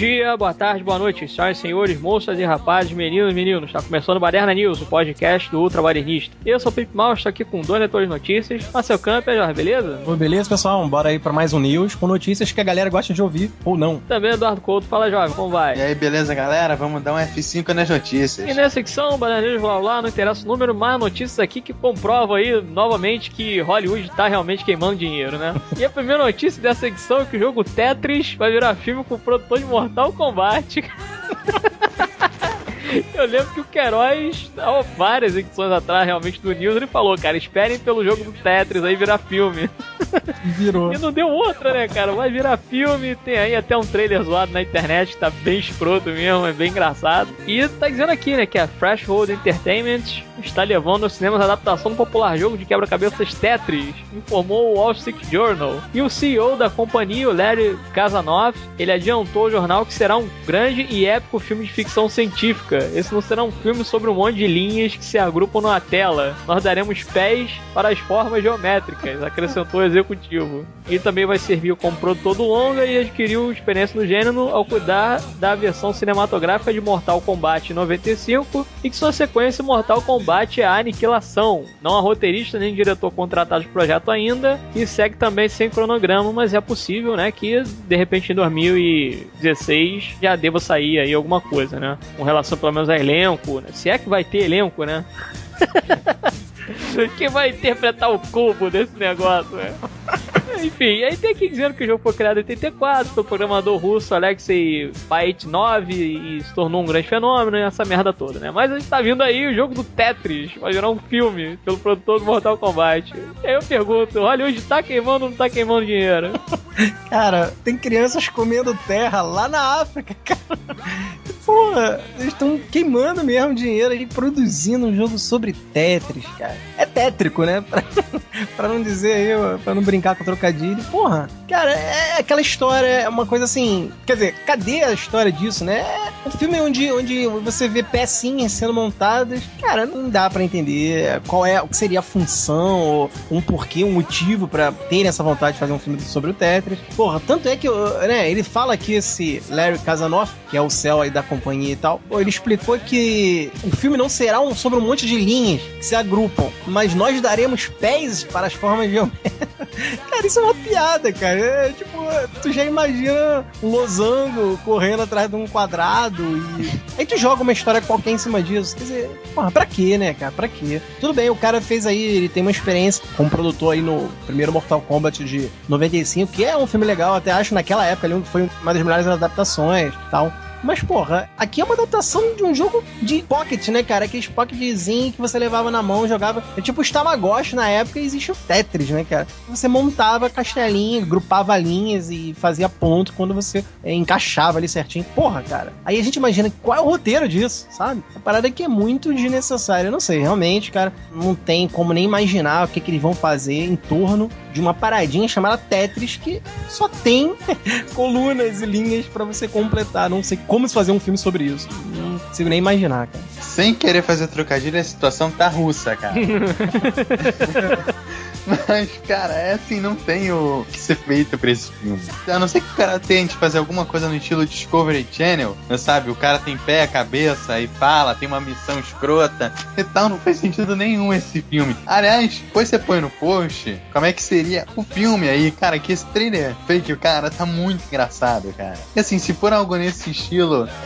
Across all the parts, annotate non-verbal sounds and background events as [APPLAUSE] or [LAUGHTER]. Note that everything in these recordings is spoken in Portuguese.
dia, boa tarde, boa noite, senhoras e senhores, moças e rapazes, meninos e meninos. Está começando o Baderna News, o podcast do Ultra Badernista. Eu sou o Felipe Mal, estou aqui com dois leitores de notícias. Marcel Camper, Jorge, beleza? Oi, beleza, pessoal? Bora aí para mais um News com notícias que a galera gosta de ouvir ou não. Também Eduardo Couto, fala Jorge, como vai? E aí, beleza, galera? Vamos dar um F5 nas notícias. E nessa secção, Baderna News, blá blá, não interessa o número, mais notícias aqui que comprovam aí novamente que Hollywood está realmente queimando dinheiro, né? [LAUGHS] E a primeira notícia dessa secção é que o jogo Tetris vai virar filme com o produtor de Mortal Kombat. [LAUGHS] Eu lembro que o Queiroz, há várias edições atrás, realmente, do News, ele falou, cara, esperem pelo jogo do Tetris aí virar filme. Virou. E não deu outra, né, cara? Vai virar filme, tem aí até um trailer zoado na internet, que tá bem escroto mesmo, é bem engraçado. E tá dizendo aqui, né, que a Threshold Entertainment está levando aos cinemas a adaptação do popular jogo de quebra-cabeças Tetris, informou o Wall Street Journal. E o CEO da companhia, o Larry Kazanov, ele adiantou ao jornal que será um grande e épico filme de ficção científica. Esse não será um filme sobre um monte de linhas que se agrupam numa tela. Nós daremos pés para as formas geométricas, acrescentou o executivo. E também vai servir como produtor do longa e adquiriu experiência no gênero ao cuidar da versão cinematográfica de Mortal Kombat 95 e que sua sequência Mortal Kombat é a aniquilação. Não há roteirista nem diretor contratado de projeto ainda e segue também sem cronograma, mas é possível, né, que de repente em 2016 já deva sair aí alguma coisa, né? Com relação pelo menos a elenco, né? Se é que vai ter elenco, né? [LAUGHS] Quem vai interpretar o cubo desse negócio, né? Enfim, aí tem aqui dizendo que o jogo foi criado em 84 pelo programador russo Alexei Paetnov e se tornou um grande fenômeno e essa merda toda, né? Mas a gente tá vindo aí o jogo do Tetris, vai virar um filme pelo produtor do Mortal Kombat. E aí eu pergunto, Hollywood tá queimando ou não tá queimando dinheiro? Cara, tem crianças comendo terra lá na África, cara. Porra, eles estão queimando mesmo dinheiro aí, produzindo um jogo sobre Tetris, cara. É tétrico, né? [LAUGHS] Pra, não dizer aí, pra não brincar com trocadilho. Porra, cara, é aquela história, é uma coisa assim. Quer dizer, cadê a história disso, né? É um filme onde, onde você vê pecinhas sendo montadas. Cara, não dá para entender qual é, o que seria a função, ou um porquê, um motivo para terem essa vontade de fazer um filme sobre o Tetris. Porra, tanto é que, né, ele fala que esse Larry Kazanoff, que é o céu aí da companhia e tal, ele explicou que o filme não será um, sobre um monte de linhas que se agrupam, mas nós daremos pés para as formas geométricas. [LAUGHS] Cara, isso é uma piada, cara. É tipo, tu já imagina um losango correndo atrás de um quadrado e. Aí tu joga uma história qualquer em cima disso. Quer dizer, porra, pra quê, né, cara? Pra quê? Tudo bem, o cara fez aí, ele tem uma experiência como produtor aí no primeiro Mortal Kombat de 95, que é um filme legal, até acho naquela época ele foi uma das melhores adaptações tal. Mas, porra, aqui é uma adaptação de um jogo de pocket, né, cara? Aqueles pocketzinho que você levava na mão, jogava. É tipo os Tamagotchi na época existe o Tetris, né, cara? Você montava castelinho, grupava linhas e fazia ponto quando você é, encaixava ali certinho. Porra, cara. Aí a gente imagina qual é o roteiro disso, sabe? A parada aqui é muito desnecessária. Eu não sei, realmente, cara, não tem como nem imaginar o que, que eles vão fazer em torno de uma paradinha chamada Tetris que só tem [LAUGHS] colunas e linhas para você completar. Não sei como se fazer um filme sobre isso. Não consigo nem imaginar, cara. Sem querer fazer trocadilho, a situação tá russa, cara. [LAUGHS] Mas, cara, é assim, não tem o que ser feito pra esse filme. A não ser que o cara tente fazer alguma coisa no estilo Discovery Channel, né, sabe? O cara tem pé, cabeça e fala, tem uma missão escrota e tal, não faz sentido nenhum esse filme. Aliás, depois você põe no post como é que seria o filme aí, cara, que esse trailer fake, cara, tá muito engraçado, cara. E assim, se for algo nesse estilo,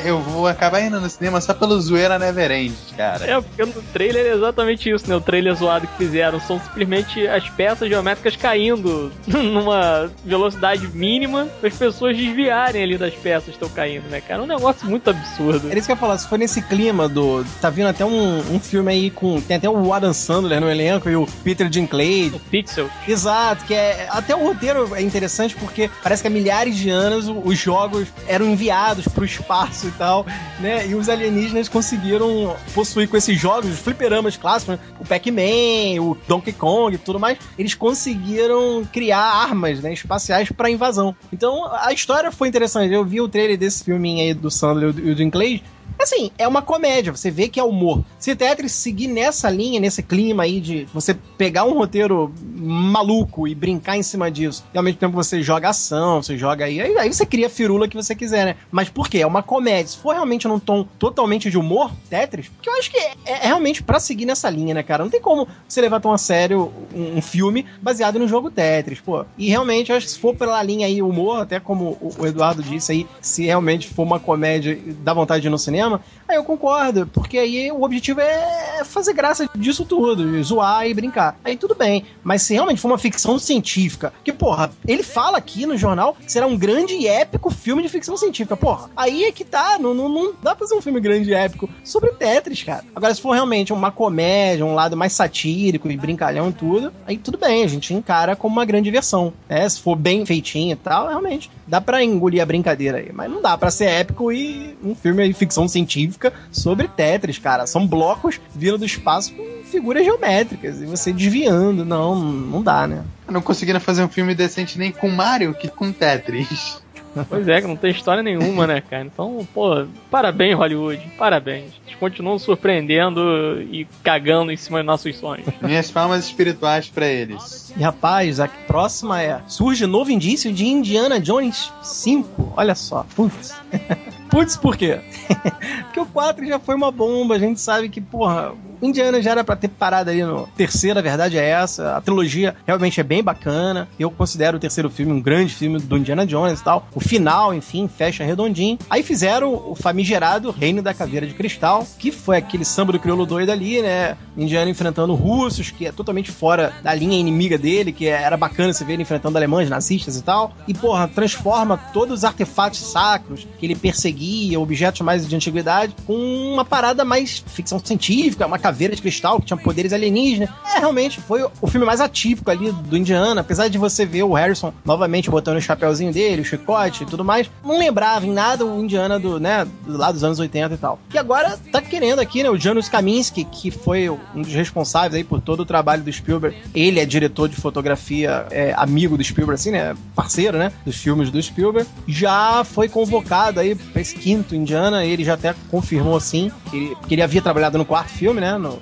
eu vou acabar indo no cinema só pelo zoeira Neverend, cara. É, porque no trailer é exatamente isso, né? O trailer zoado que fizeram são simplesmente as peças geométricas caindo [LAUGHS] numa velocidade mínima para as pessoas desviarem ali das peças que estão caindo, né, cara? É um negócio muito absurdo. É isso que eu ia falar, se for nesse clima do. Tá vindo até um, um filme aí com. Tem até o Adam Sandler no elenco e o Peter Dinklage. O Pixel. Exato, que é. Até o roteiro é interessante porque parece que há milhares de anos os jogos eram enviados pro espaço e tal, né? E os alienígenas conseguiram possuir com esses jogos, os fliperamas clássicos, né? o Pac-Man, o Donkey Kong e tudo mais, eles conseguiram criar armas né, espaciais para invasão. Então a história foi interessante. Eu vi o trailer desse filminho aí do Sandler e o Dinklage. Assim, é uma comédia, você vê que é humor. Se Tetris seguir nessa linha, nesse clima aí de você pegar um roteiro maluco e brincar em cima disso, e ao mesmo tempo você joga ação, você joga aí, aí, você cria a firula que você quiser, né? Mas por quê? É uma comédia. Se for realmente num tom totalmente de humor, Tetris, porque eu acho que é, é realmente para seguir nessa linha, né, cara? Não tem como você levar tão a sério um, um, filme baseado no jogo Tetris, pô. E realmente, eu acho que se for pela linha aí humor, até como o, o Eduardo disse aí, se realmente for uma comédia dá vontade de ir no cinema, cinema, aí eu concordo, porque aí o objetivo é fazer graça disso tudo, zoar e brincar. Aí tudo bem, mas se realmente for uma ficção científica, que porra, ele fala aqui no jornal que será um grande e épico filme de ficção científica, porra, aí é que tá, não, não, não dá pra fazer um filme grande e épico sobre Tetris, cara. Agora, se for realmente uma comédia, um lado mais satírico e brincalhão e tudo, aí tudo bem, a gente encara como uma grande diversão, né? Se for bem feitinho e tal, realmente, dá pra engolir a brincadeira aí, mas não dá pra ser épico e um filme de ficção científica sobre Tetris, cara. São blocos vindo do espaço com figuras geométricas e você desviando. Não, não dá, né? Não conseguiram fazer um filme decente nem com Mario que com Tetris. Pois é, que não tem história nenhuma, né, cara? Então, pô, parabéns, Hollywood. Parabéns. Eles continuam surpreendendo e cagando em cima dos nossos sonhos. Minhas palmas espirituais para eles. E rapaz, a próxima é: surge novo indício de Indiana Jones 5. Olha só, putz. [LAUGHS] Putz, por quê? [LAUGHS] Porque o 4 já foi uma bomba, a gente sabe que, porra, Indiana já era para ter parado aí no terceiro, a verdade é essa. A trilogia realmente é bem bacana. Eu considero o terceiro filme um grande filme do Indiana Jones e tal. O final, enfim, fecha redondinho. Aí fizeram o famigerado Reino da Caveira de Cristal, que foi aquele samba do crioulo doido ali, né? Indiana enfrentando russos, que é totalmente fora da linha inimiga dele, que era bacana você ver ele enfrentando alemães, nazistas e tal. E, porra, transforma todos os artefatos sacros que ele perseguia objetos mais de antiguidade, com uma parada mais ficção científica, uma caveira de cristal que tinha poderes alienígenas. É, realmente foi o filme mais atípico ali do Indiana, apesar de você ver o Harrison novamente botando o chapéuzinho dele, o chicote e tudo mais, não lembrava em nada o Indiana do, né, lá dos anos 80 e tal. E agora tá querendo aqui, né, o Janusz Kaminski, que foi um dos responsáveis aí por todo o trabalho do Spielberg. Ele é diretor de fotografia, é, amigo do Spielberg, assim, né, parceiro, né, dos filmes do Spielberg. Já foi convocado aí pra esse quinto Indiana, ele já até confirmou assim, que ele, que ele havia trabalhado no quarto filme, né? No,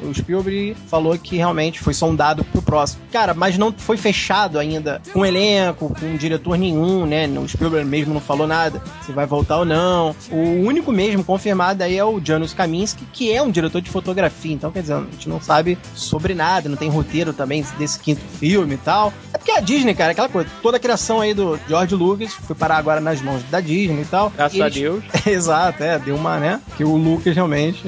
com o Spielberg falou que realmente foi sondado pro próximo. Cara, mas não foi fechado ainda com elenco, com diretor nenhum, né? O Spielberg mesmo não falou nada se vai voltar ou não. O único mesmo confirmado aí é o Janusz Kaminski, que é um diretor de fotografia. Então, quer dizer, a gente não sabe sobre nada, não tem roteiro também desse quinto filme e tal. Porque a Disney, cara, aquela coisa, toda a criação aí do George Lucas foi parar agora nas mãos da Disney e tal. Graças e a Deus. [LAUGHS] Exato, é, deu uma, né? Que o Lucas realmente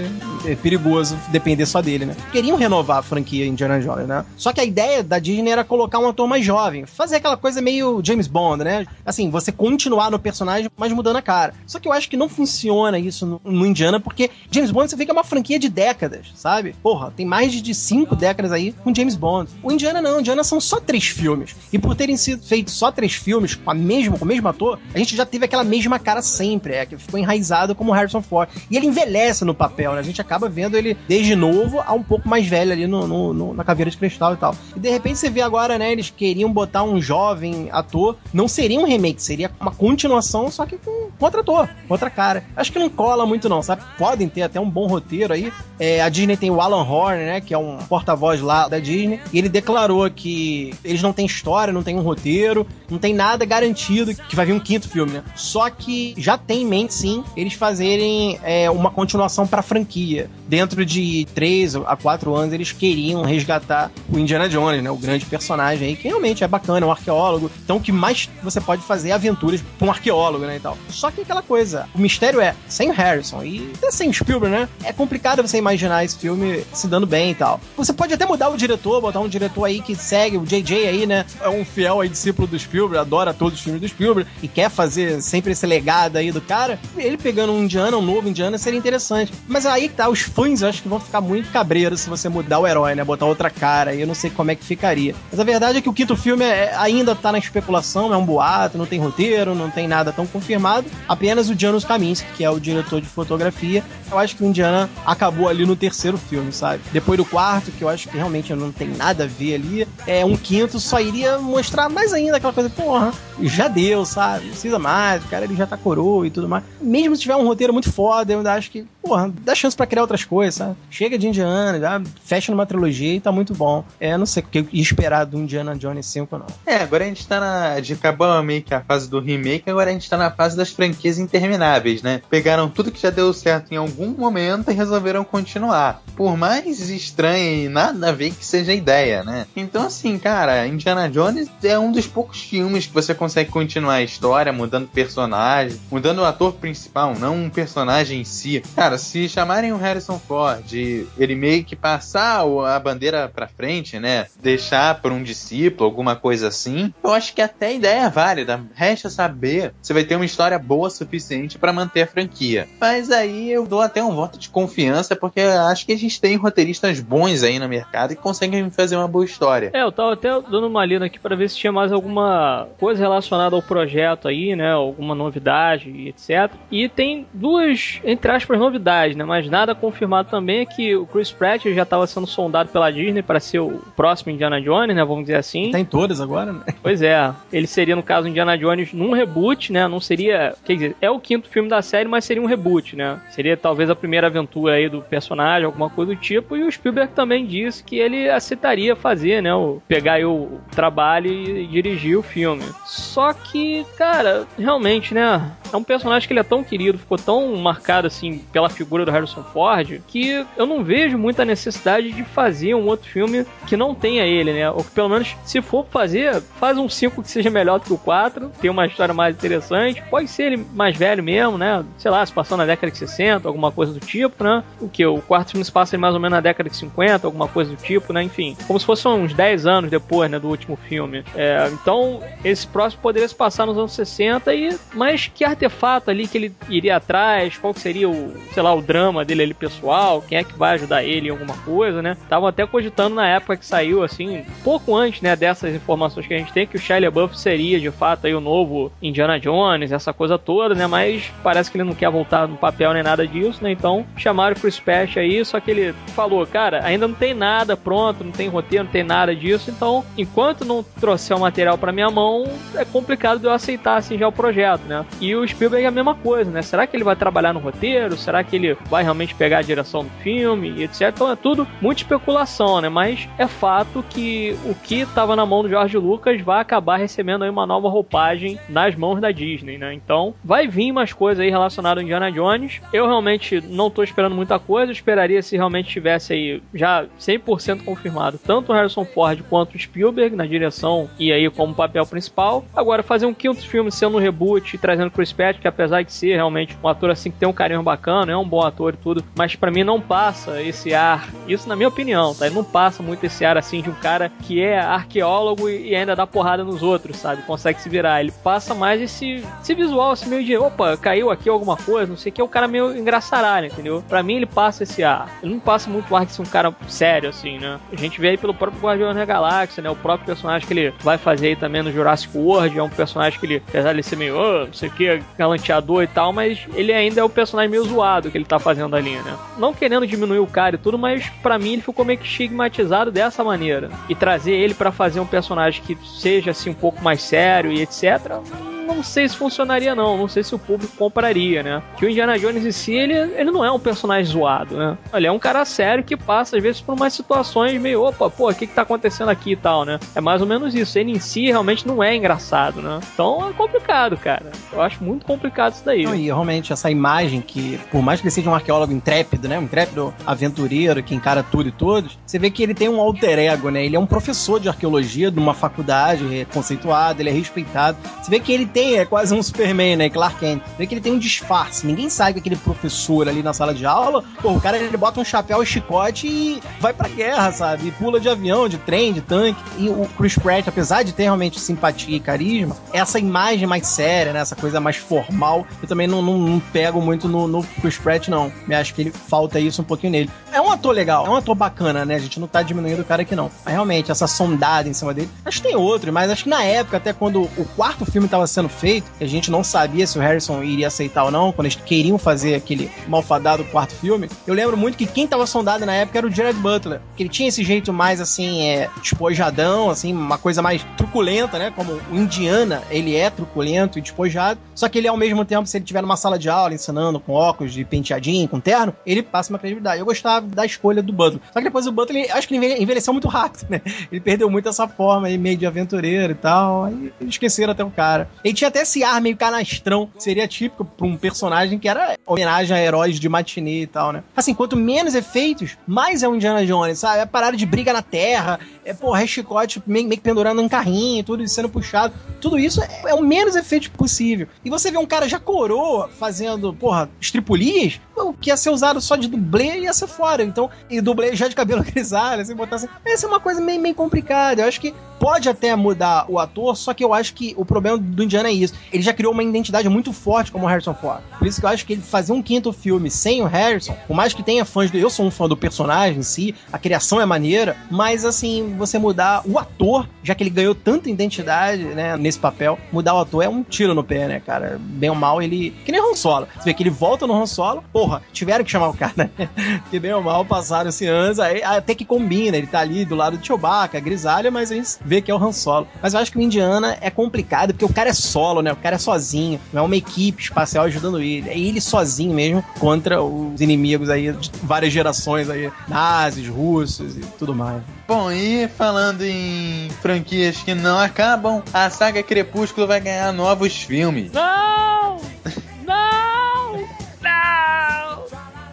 é perigoso depender só dele, né? Queriam renovar a franquia Indiana Jones, né? Só que a ideia da Disney era colocar um ator mais jovem, fazer aquela coisa meio James Bond, né? Assim, você continuar no personagem, mas mudando a cara. Só que eu acho que não funciona isso no, no Indiana, porque James Bond você vê que é uma franquia de décadas, sabe? Porra, tem mais de cinco décadas aí com James Bond. O Indiana não, o Indiana são só três filmes. E por terem sido feitos só três filmes com a mesma, com o mesmo ator, a gente já teve aquela mesma cara sempre, é, que ficou enraizado como Harrison Ford. E ele envelhece no papel, né? A gente acaba vendo ele desde novo a um pouco mais velho ali no, no, no, na caveira de cristal e tal. E de repente você vê agora, né? Eles queriam botar um jovem ator. Não seria um remake, seria uma continuação, só que com, outro ator, outra cara. Acho que não cola muito, não, sabe? Podem ter até um bom roteiro aí. É, a Disney tem o Alan Horn, né? Que é um porta-voz lá da Disney. E ele declarou que eles não têm história, não tem um roteiro, não tem nada garantido que vai vir um quinto filme, né? Só que já tem em mente, sim, eles fazerem é, uma continuação pra franquia. Dentro de três a quatro anos, eles queriam resgatar o Indiana Jones, né? O grande personagem aí, que realmente é bacana, é um arqueólogo. Então, o que mais você pode fazer é aventuras pra um arqueólogo, né? E tal. Só que aquela coisa, o mistério é sem Harrison e até sem Spielberg, né? É complicado você imaginar esse filme se dando bem e tal. Você pode até mudar o diretor, botar um diretor aí que segue, o JJ aí, né? É um fiel aí discípulo do Spielberg, adora todos os filmes do Spielberg e quer fazer sempre esse legado aí do cara. Ele pegando um Indiana, um novo Indiana, seria interessante. Mas aí tá, os fãs acho que vão ficar muito cabreiros se você mudar o herói, né? Botar outra cara. E eu não sei como é que ficaria. Mas a verdade é que o quinto filme é, ainda tá na especulação, é um boato, não tem roteiro, não tem nada tão confirmado. Apenas o Janusz Kaminski, que é o diretor de fotografia. Eu acho que o Indiana acabou ali no terceiro filme, sabe? Depois do quarto, que eu acho que realmente não tem nada a ver ali. É um quinto, só iria mostrar mais ainda aquela coisa, porra, já deu, sabe? Precisa mais, o cara ele já tá coroa e tudo mais. Mesmo se tiver um roteiro muito foda, eu ainda acho que, porra, dá chance pra criar outras coisas, sabe? Chega de Indiana, já fecha numa trilogia e tá muito bom. É, não sei o que eu ia esperar do Indiana Jones 5, não. É, agora a gente tá na. De acabou meio que a fase do remake, agora a gente tá na fase das franquias intermináveis, né? Pegaram tudo que já deu certo em algum momento e resolveram continuar. Por mais estranho e nada a ver que seja a ideia, né? Então, assim, cara, Indiana Jones é um dos poucos filmes que você consegue continuar a história, mudando personagem, mudando o ator principal, não um personagem em si. Cara, se chamarem o Harrison Ford, ele meio que passar a bandeira pra frente, né? Deixar por um discípulo, alguma coisa assim, eu acho que até a ideia é válida. Resta saber se vai ter uma história boa suficiente para manter a franquia. Mas aí eu dou até um voto de confiança, porque acho que a gente tem roteiristas bons aí no mercado e conseguem fazer uma boa história. É, eu tava até dando uma lida aqui para ver se tinha mais alguma coisa relacionada ao projeto aí, né? Alguma novidade e etc. E tem duas, entre aspas, novidades, né? Mas nada confirmado também é que o Chris Pratt já estava sendo sondado pela Disney para ser o próximo Indiana Jones, né? Vamos dizer assim. Tá em todas agora, né? Pois é. Ele seria, no caso, Indiana Jones num reboot, né? Não seria. Quer dizer, é o quinto filme da série, mas seria um reboot, né? Seria talvez a primeira aventura aí do personagem, alguma coisa do tipo. E o Spielberg também disse que ele aceitaria fazer, né? O, pegar aí o trabalho e dirigir o filme. Só que, cara, realmente, né? É um personagem que ele é tão querido, ficou tão marcado assim pela figura do Harrison Ford, que eu não vejo muita necessidade de fazer um outro filme que não tenha ele, né? Ou que pelo menos, se for fazer, faz um 5 que seja melhor do que o 4, tem uma história mais interessante. Pode ser ele mais velho mesmo, né? Sei lá, se passou na década de 60, alguma coisa do tipo, né? O que? O quarto filme se passa mais ou menos na década de 50, alguma coisa do tipo, né? Enfim, como se fosse uns 10 anos depois, né, do último filme. É, então, esse próximo poderia se passar nos anos 60 e mas que artefato ali que ele iria atrás, qual seria o, sei lá, o drama dele ali pessoal, quem é que vai ajudar ele em alguma coisa, né? Estavam até cogitando na época que saiu assim, pouco antes, né, dessas informações que a gente tem que o Shia LaBeouf seria de fato aí o novo Indiana Jones, essa coisa toda, né? Mas parece que ele não quer voltar no papel nem nada disso, né? Então chamaram pro Special aí, só que ele falou, cara, ainda não tem nada pronto, não tem roteiro, não tem nada disso, então enquanto não trouxer o material para minha mão, é complicado de eu aceitar assim já o projeto, né? E o Spielberg é a mesma coisa, né? Será que ele vai trabalhar no roteiro? Será que ele vai realmente pegar a direção do filme e etc? Então é tudo muita especulação, né? Mas é fato que o que estava na mão do George Lucas vai acabar recebendo aí uma nova roupagem nas mãos da Disney, né? Então vai vir mais coisas aí relacionadas ao Indiana Jones. Eu realmente não tô esperando muita coisa, eu esperaria se realmente tivesse aí já 100% confirmado tanto o Harrison Ford quanto o Spielberg na direção e aí como papel principal. Agora fazer um quinto filme sendo um reboot e trazendo Chris Pratt, que apesar de ser realmente um ator assim que tem um carinho bacana, é um bom ator e tudo, mas para mim não passa esse ar, isso na minha opinião, tá? Ele não passa muito esse ar assim de um cara que é arqueólogo e ainda dá porrada nos outros, sabe? Consegue se virar. Ele passa mais esse, esse visual assim meio de, opa, caiu aqui alguma coisa, não sei o que, é o cara meio engraçaralho, entendeu? Para mim ele passa esse ar. Ele não passa muito ar de ser um cara sério assim, né? A gente vê aí pelo próprio Guardião da Galáxia, né? O próprio personagem que ele vai fazer aí também no Jurassic World, é um personagem que ele, apesar de ele ser meio, oh, não sei o que, galanteador e tal, mas ele ainda é o personagem meio zoado que ele tá fazendo ali, né? Não querendo diminuir o cara e tudo, mas para mim ele ficou meio que estigmatizado dessa maneira. E trazer ele para fazer um personagem que seja assim um pouco mais sério e etc não sei se funcionaria não, não sei se o público compraria, né? Que o Indiana Jones em si, ele, ele não é um personagem zoado, né? Ele é um cara sério que passa às vezes por umas situações meio, opa, pô, o que que tá acontecendo aqui e tal, né? É mais ou menos isso, ele em si realmente não é engraçado, né? Então é complicado, cara. Eu acho muito complicado isso daí. Não, e realmente essa imagem que, por mais que ele seja um arqueólogo intrépido, né? Um intrépido aventureiro que encara tudo e todos, você vê que ele tem um alter ego, né? Ele é um professor de arqueologia de uma faculdade conceituada, ele é respeitado. Você vê que ele tem, é quase um Superman, né? Clark Kent. Vê que ele tem um disfarce. Ninguém sabe que aquele professor ali na sala de aula, pô, o cara ele bota um chapéu e chicote e vai pra guerra, sabe? E pula de avião, de trem, de tanque. E o Chris Pratt, apesar de ter realmente simpatia e carisma, essa imagem mais séria, né? Essa coisa mais formal, eu também não, não, não pego muito no, no Chris Pratt, não. Eu acho que ele falta isso um pouquinho nele. É um ator legal, é um ator bacana, né? A gente não tá diminuindo o cara aqui, não. Mas realmente, essa sondada em cima dele. Acho que tem outro, mas acho que na época, até quando o quarto filme tava sendo sendo feito, que a gente não sabia se o Harrison iria aceitar ou não, quando eles queriam fazer aquele malfadado quarto filme, eu lembro muito que quem tava sondado na época era o Jared Butler, que ele tinha esse jeito mais assim, é, despojadão, assim, uma coisa mais truculenta, né? Como o Indiana, ele é truculento e despojado, só que ele ao mesmo tempo, se ele tiver numa sala de aula ensinando com óculos de penteadinho, com terno, ele passa uma credibilidade. Eu gostava da escolha do Butler. Só que depois o Butler, acho que ele envelheceu muito rápido, né? Ele perdeu muito essa forma aí, meio de aventureiro e tal. Aí esqueceram até o cara. Ele tinha até esse ar meio canastrão, seria típico pra um personagem que era homenagem a heróis de matinê e tal, né? Assim, quanto menos efeitos, mais é um Indiana Jones, sabe? É parada de briga na terra, é, porra, é chicote meio, meio que pendurando um carrinho, tudo sendo puxado. Tudo isso é, é o menos efeito possível. E você vê um cara já coroa fazendo, porra, estripulias, o que ia ser usado só de dublê ia ser fora. Então, e dublê já de cabelo [LAUGHS] grisalho, assim, botar assim. Essa é uma coisa meio, meio complicada. Eu acho que pode até mudar o ator, só que eu acho que o problema do Indiana é isso. Ele já criou uma identidade muito forte como o Harrison Ford. Por isso que eu acho que ele fazer um quinto filme sem o Harrison, por mais que tenha fãs do. Eu sou um fã do personagem em si, a criação é maneira, mas assim, você mudar o ator, já que ele ganhou tanta identidade, né, nesse papel, mudar o ator é um tiro no pé, né, cara? Bem ou mal, ele. Que nem Han Solo. Você vê que ele volta no Han Solo, porra, tiveram que chamar o cara, né? [LAUGHS] que bem ou mal passaram-se anos, aí até que combina, ele tá ali do lado de Chewbacca, grisalha, mas a gente vê que é o Han Solo. Mas eu acho que o Indiana é complicado, porque o cara é solo, né? O cara é sozinho, não é uma equipe espacial ajudando ele. É ele sozinho mesmo contra os inimigos aí de várias gerações aí, nazis, russos e tudo mais. Bom, e falando em franquias que não acabam, a saga Crepúsculo vai ganhar novos filmes. Não!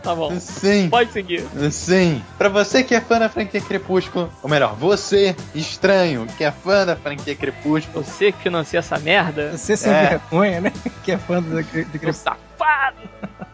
Tá bom. Sim. Pode seguir. Sim. Pra você que é fã da franquia Crepúsculo, ou melhor, você, estranho, que é fã da franquia Crepúsculo, Você que financia essa merda, Você sem É. vergonha, né? [LAUGHS] Que é fã do, do Crepúsculo. safado!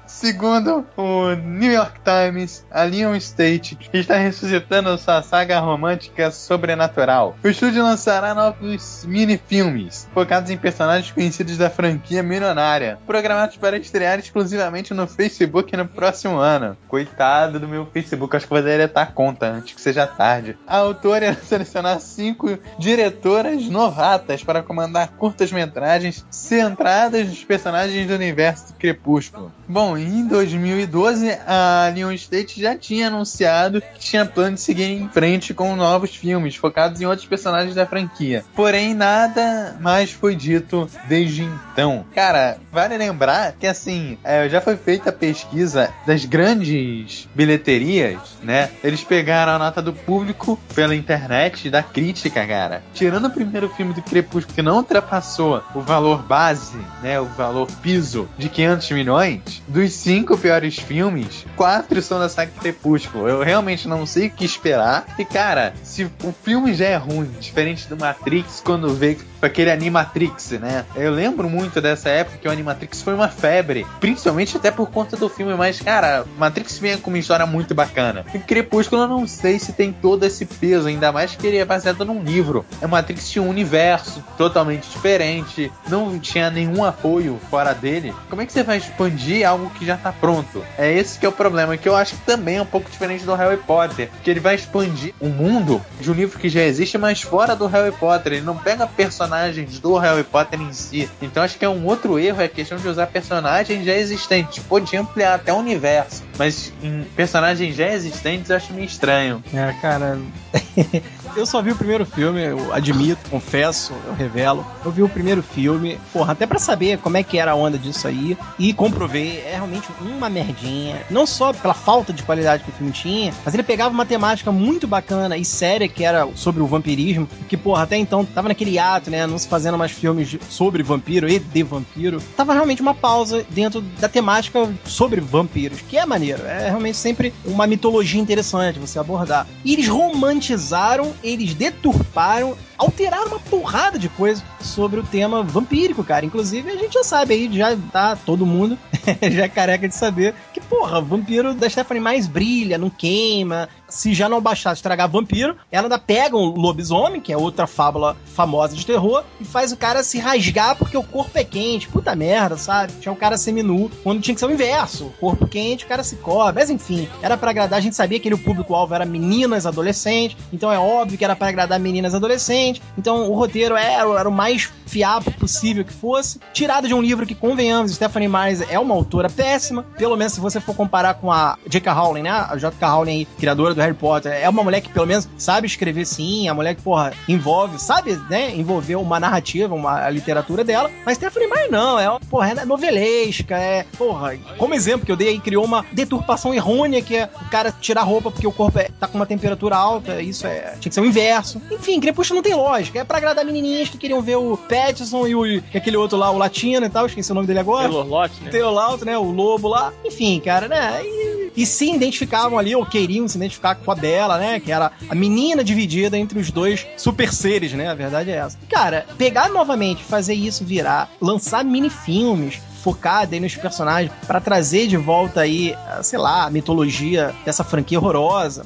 Segundo o New York Times, a Leon State está ressuscitando sua saga romântica sobrenatural. O estúdio lançará novos mini-filmes focados em personagens conhecidos da franquia milionária, programados para estrear exclusivamente no Facebook no próximo ano. Coitado do meu Facebook, acho que vou deletar a conta antes que seja tarde. A autora [LAUGHS] irá selecionar cinco diretoras novatas para comandar curtas-metragens centradas nos personagens do universo do Crepúsculo. Bom, em 2012, a Leon State já tinha anunciado que tinha plano de seguir em frente com novos filmes focados em outros personagens da franquia. Porém, nada mais foi dito desde então. Cara, vale lembrar que assim, é, já foi feita a pesquisa das grandes bilheterias, né? Eles pegaram a nota do público pela internet, da crítica, cara. Tirando o primeiro filme do Crepúsculo que não ultrapassou o valor base, né? O valor piso de 500 milhões, dos cinco piores filmes, quatro são da saga Crepúsculo. Eu realmente não sei o que esperar. E cara, se o filme já é ruim, diferente do Matrix, quando vê aquele Animatrix, né? Eu lembro muito dessa época que o Animatrix foi uma febre, principalmente até por conta do filme, mas cara, Matrix vem com uma história muito bacana. E Crepúsculo eu não sei se tem todo esse peso, ainda mais que ele é baseado num livro. É Matrix tinha um universo totalmente diferente, não tinha nenhum apoio fora dele. Como é que você vai expandir algo que já tá pronto? É esse que é o problema, que eu acho que também é um pouco diferente do Harry Potter, que ele vai expandir o mundo de um livro que já existe, mas fora do Harry Potter. Ele não pega personagens do Harry Potter em si. Então acho que é um outro erro, é a questão de usar personagens já existentes. Podia ampliar até o universo, mas em personagens já existentes eu acho meio estranho. É, cara. [LAUGHS] eu só vi o primeiro filme, eu admito, confesso, eu revelo. Eu vi o primeiro filme, porra, até pra saber como é que era a onda disso aí. E comprovei, é realmente uma merdinha. Não só pela falta de qualidade que o filme tinha, mas ele pegava uma temática muito bacana e séria que era sobre o vampirismo. Que, porra, até então tava naquele ato, né? Não se fazendo mais filmes sobre vampiro e de vampiro. Tava realmente uma pausa dentro da temática sobre vampiros, que é maneiro. É realmente sempre uma mitologia interessante você abordar. E eles romantizaram, eles deturparam, alteraram uma porrada de coisa sobre o tema vampírico, cara. Inclusive, a gente já sabe aí, já tá todo mundo [LAUGHS] já é careca de saber que, porra, vampiro da Stephanie mais brilha, não queima. Se já não bastasse estragar vampiro, ela ainda pega um lobisomem, que é outra fábula famosa de terror, e faz o cara se rasgar porque o corpo é quente. Puta merda, sabe? Tinha o cara seminu, quando tinha que ser o inverso. Corpo quente, o cara se cobre. Mas enfim, era pra agradar. A gente sabia que ele, o público-alvo era meninas, adolescentes. Então é óbvio que era pra agradar meninas adolescentes. Então o roteiro era, era o mais fiável possível que fosse. Tirado de um livro que, convenhamos, Stephanie Myers é uma autora péssima. Pelo menos se você for comparar com a J.K. Rowling, né? A J.K. Rowling, criadora do Harry Potter, é uma mulher que pelo menos sabe escrever sim, a mulher que, porra, envolve, sabe, né? Envolver uma narrativa, uma a literatura dela. Mas Stephanie Meyer não, é, porra, é novelesca, é, porra, como exemplo que eu dei aí, criou uma deturpação errônea que é o cara tirar roupa porque o corpo é, tá com uma temperatura alta, isso é, tinha que ser o inverso. Enfim, Crepúsculo não tem lógica, é pra agradar menininhas que queriam ver o Pattinson e, o, e aquele outro lá, o Latino e tal, esqueci o nome dele agora. Taylor né? Taylor né, o lobo lá. Enfim, cara, né, e, e se identificavam ali, ou queriam se identificar com a Bela, né, que era a menina dividida entre os dois super seres, né, a verdade é essa. Cara, pegar novamente, fazer isso virar, lançar mini-filmes, focada aí nos personagens para trazer de volta aí, sei lá, a mitologia dessa franquia horrorosa.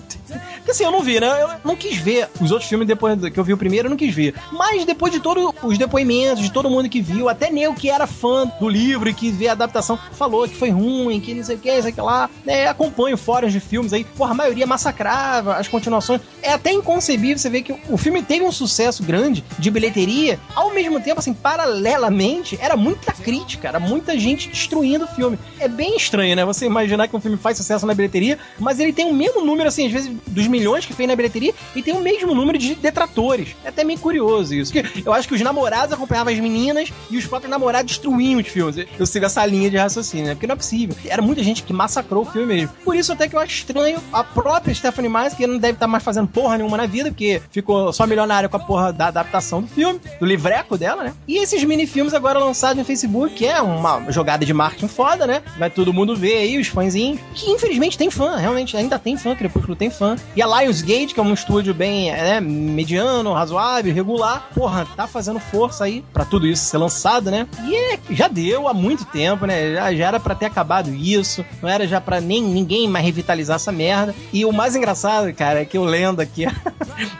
Porque assim, eu não vi, né? Eu não quis ver os outros filmes depois que eu vi o primeiro, eu não quis ver. Mas depois de todos os depoimentos, de todo mundo que viu, até Neo que era fã do livro e que vê a adaptação, falou que foi ruim, que não sei o que, sei que lá. Né? Acompanho fóruns de filmes aí, porra, a maioria massacrava as continuações. É até inconcebível você ver que o filme teve um sucesso grande de bilheteria, ao mesmo tempo, assim, paralelamente, era muita crítica, era muita gente destruindo o filme. É bem estranho, né? Você imaginar que um filme faz sucesso na bilheteria, mas ele tem o mesmo número, assim, às vezes, dos milhões que fez na bilheteria, e tem o mesmo número de detratores. É até meio curioso isso. Porque eu acho que os namorados acompanhavam as meninas e os próprios namorados destruíam os filmes. Eu sigo essa linha de raciocínio, né? Porque não é possível. Era muita gente que massacrou o filme mesmo. Por isso até que eu acho estranho a própria Stephanie Meyer, que não deve estar mais fazendo porra nenhuma na vida, porque ficou só milionária com a porra da adaptação do filme, do livreco dela, né? E esses mini-filmes agora lançados no Facebook, que é uma jogada de marketing foda, né? Vai todo mundo ver aí, os fãzinhos, que infelizmente tem fã, realmente, ainda tem fã, Crepúsculo tem fã. E a Lionsgate, que é um estúdio bem, né, mediano, razoável, regular, porra, tá fazendo força aí pra tudo isso ser lançado, né? E é, já deu há muito tempo, né? Já, já era pra ter acabado isso, não era já pra nem ninguém mais revitalizar essa merda. E o mais engraçado, cara, é que eu lendo aqui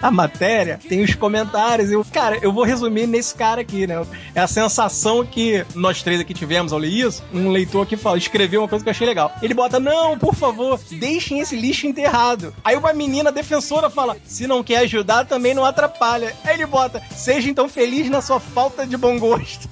a [LAUGHS] matéria, tem os comentários, eu, cara, eu vou resumir nesse cara aqui, né? É a sensação que nós três aqui tivemos ao ler isso, um leitor aqui fala, escreveu uma coisa que eu achei legal. Ele bota, não, por favor, deixem esse lixo enterrado. Aí uma menina defensora fala, se não quer ajudar, também não atrapalha. Aí ele bota, seja então feliz na sua falta de bom gosto.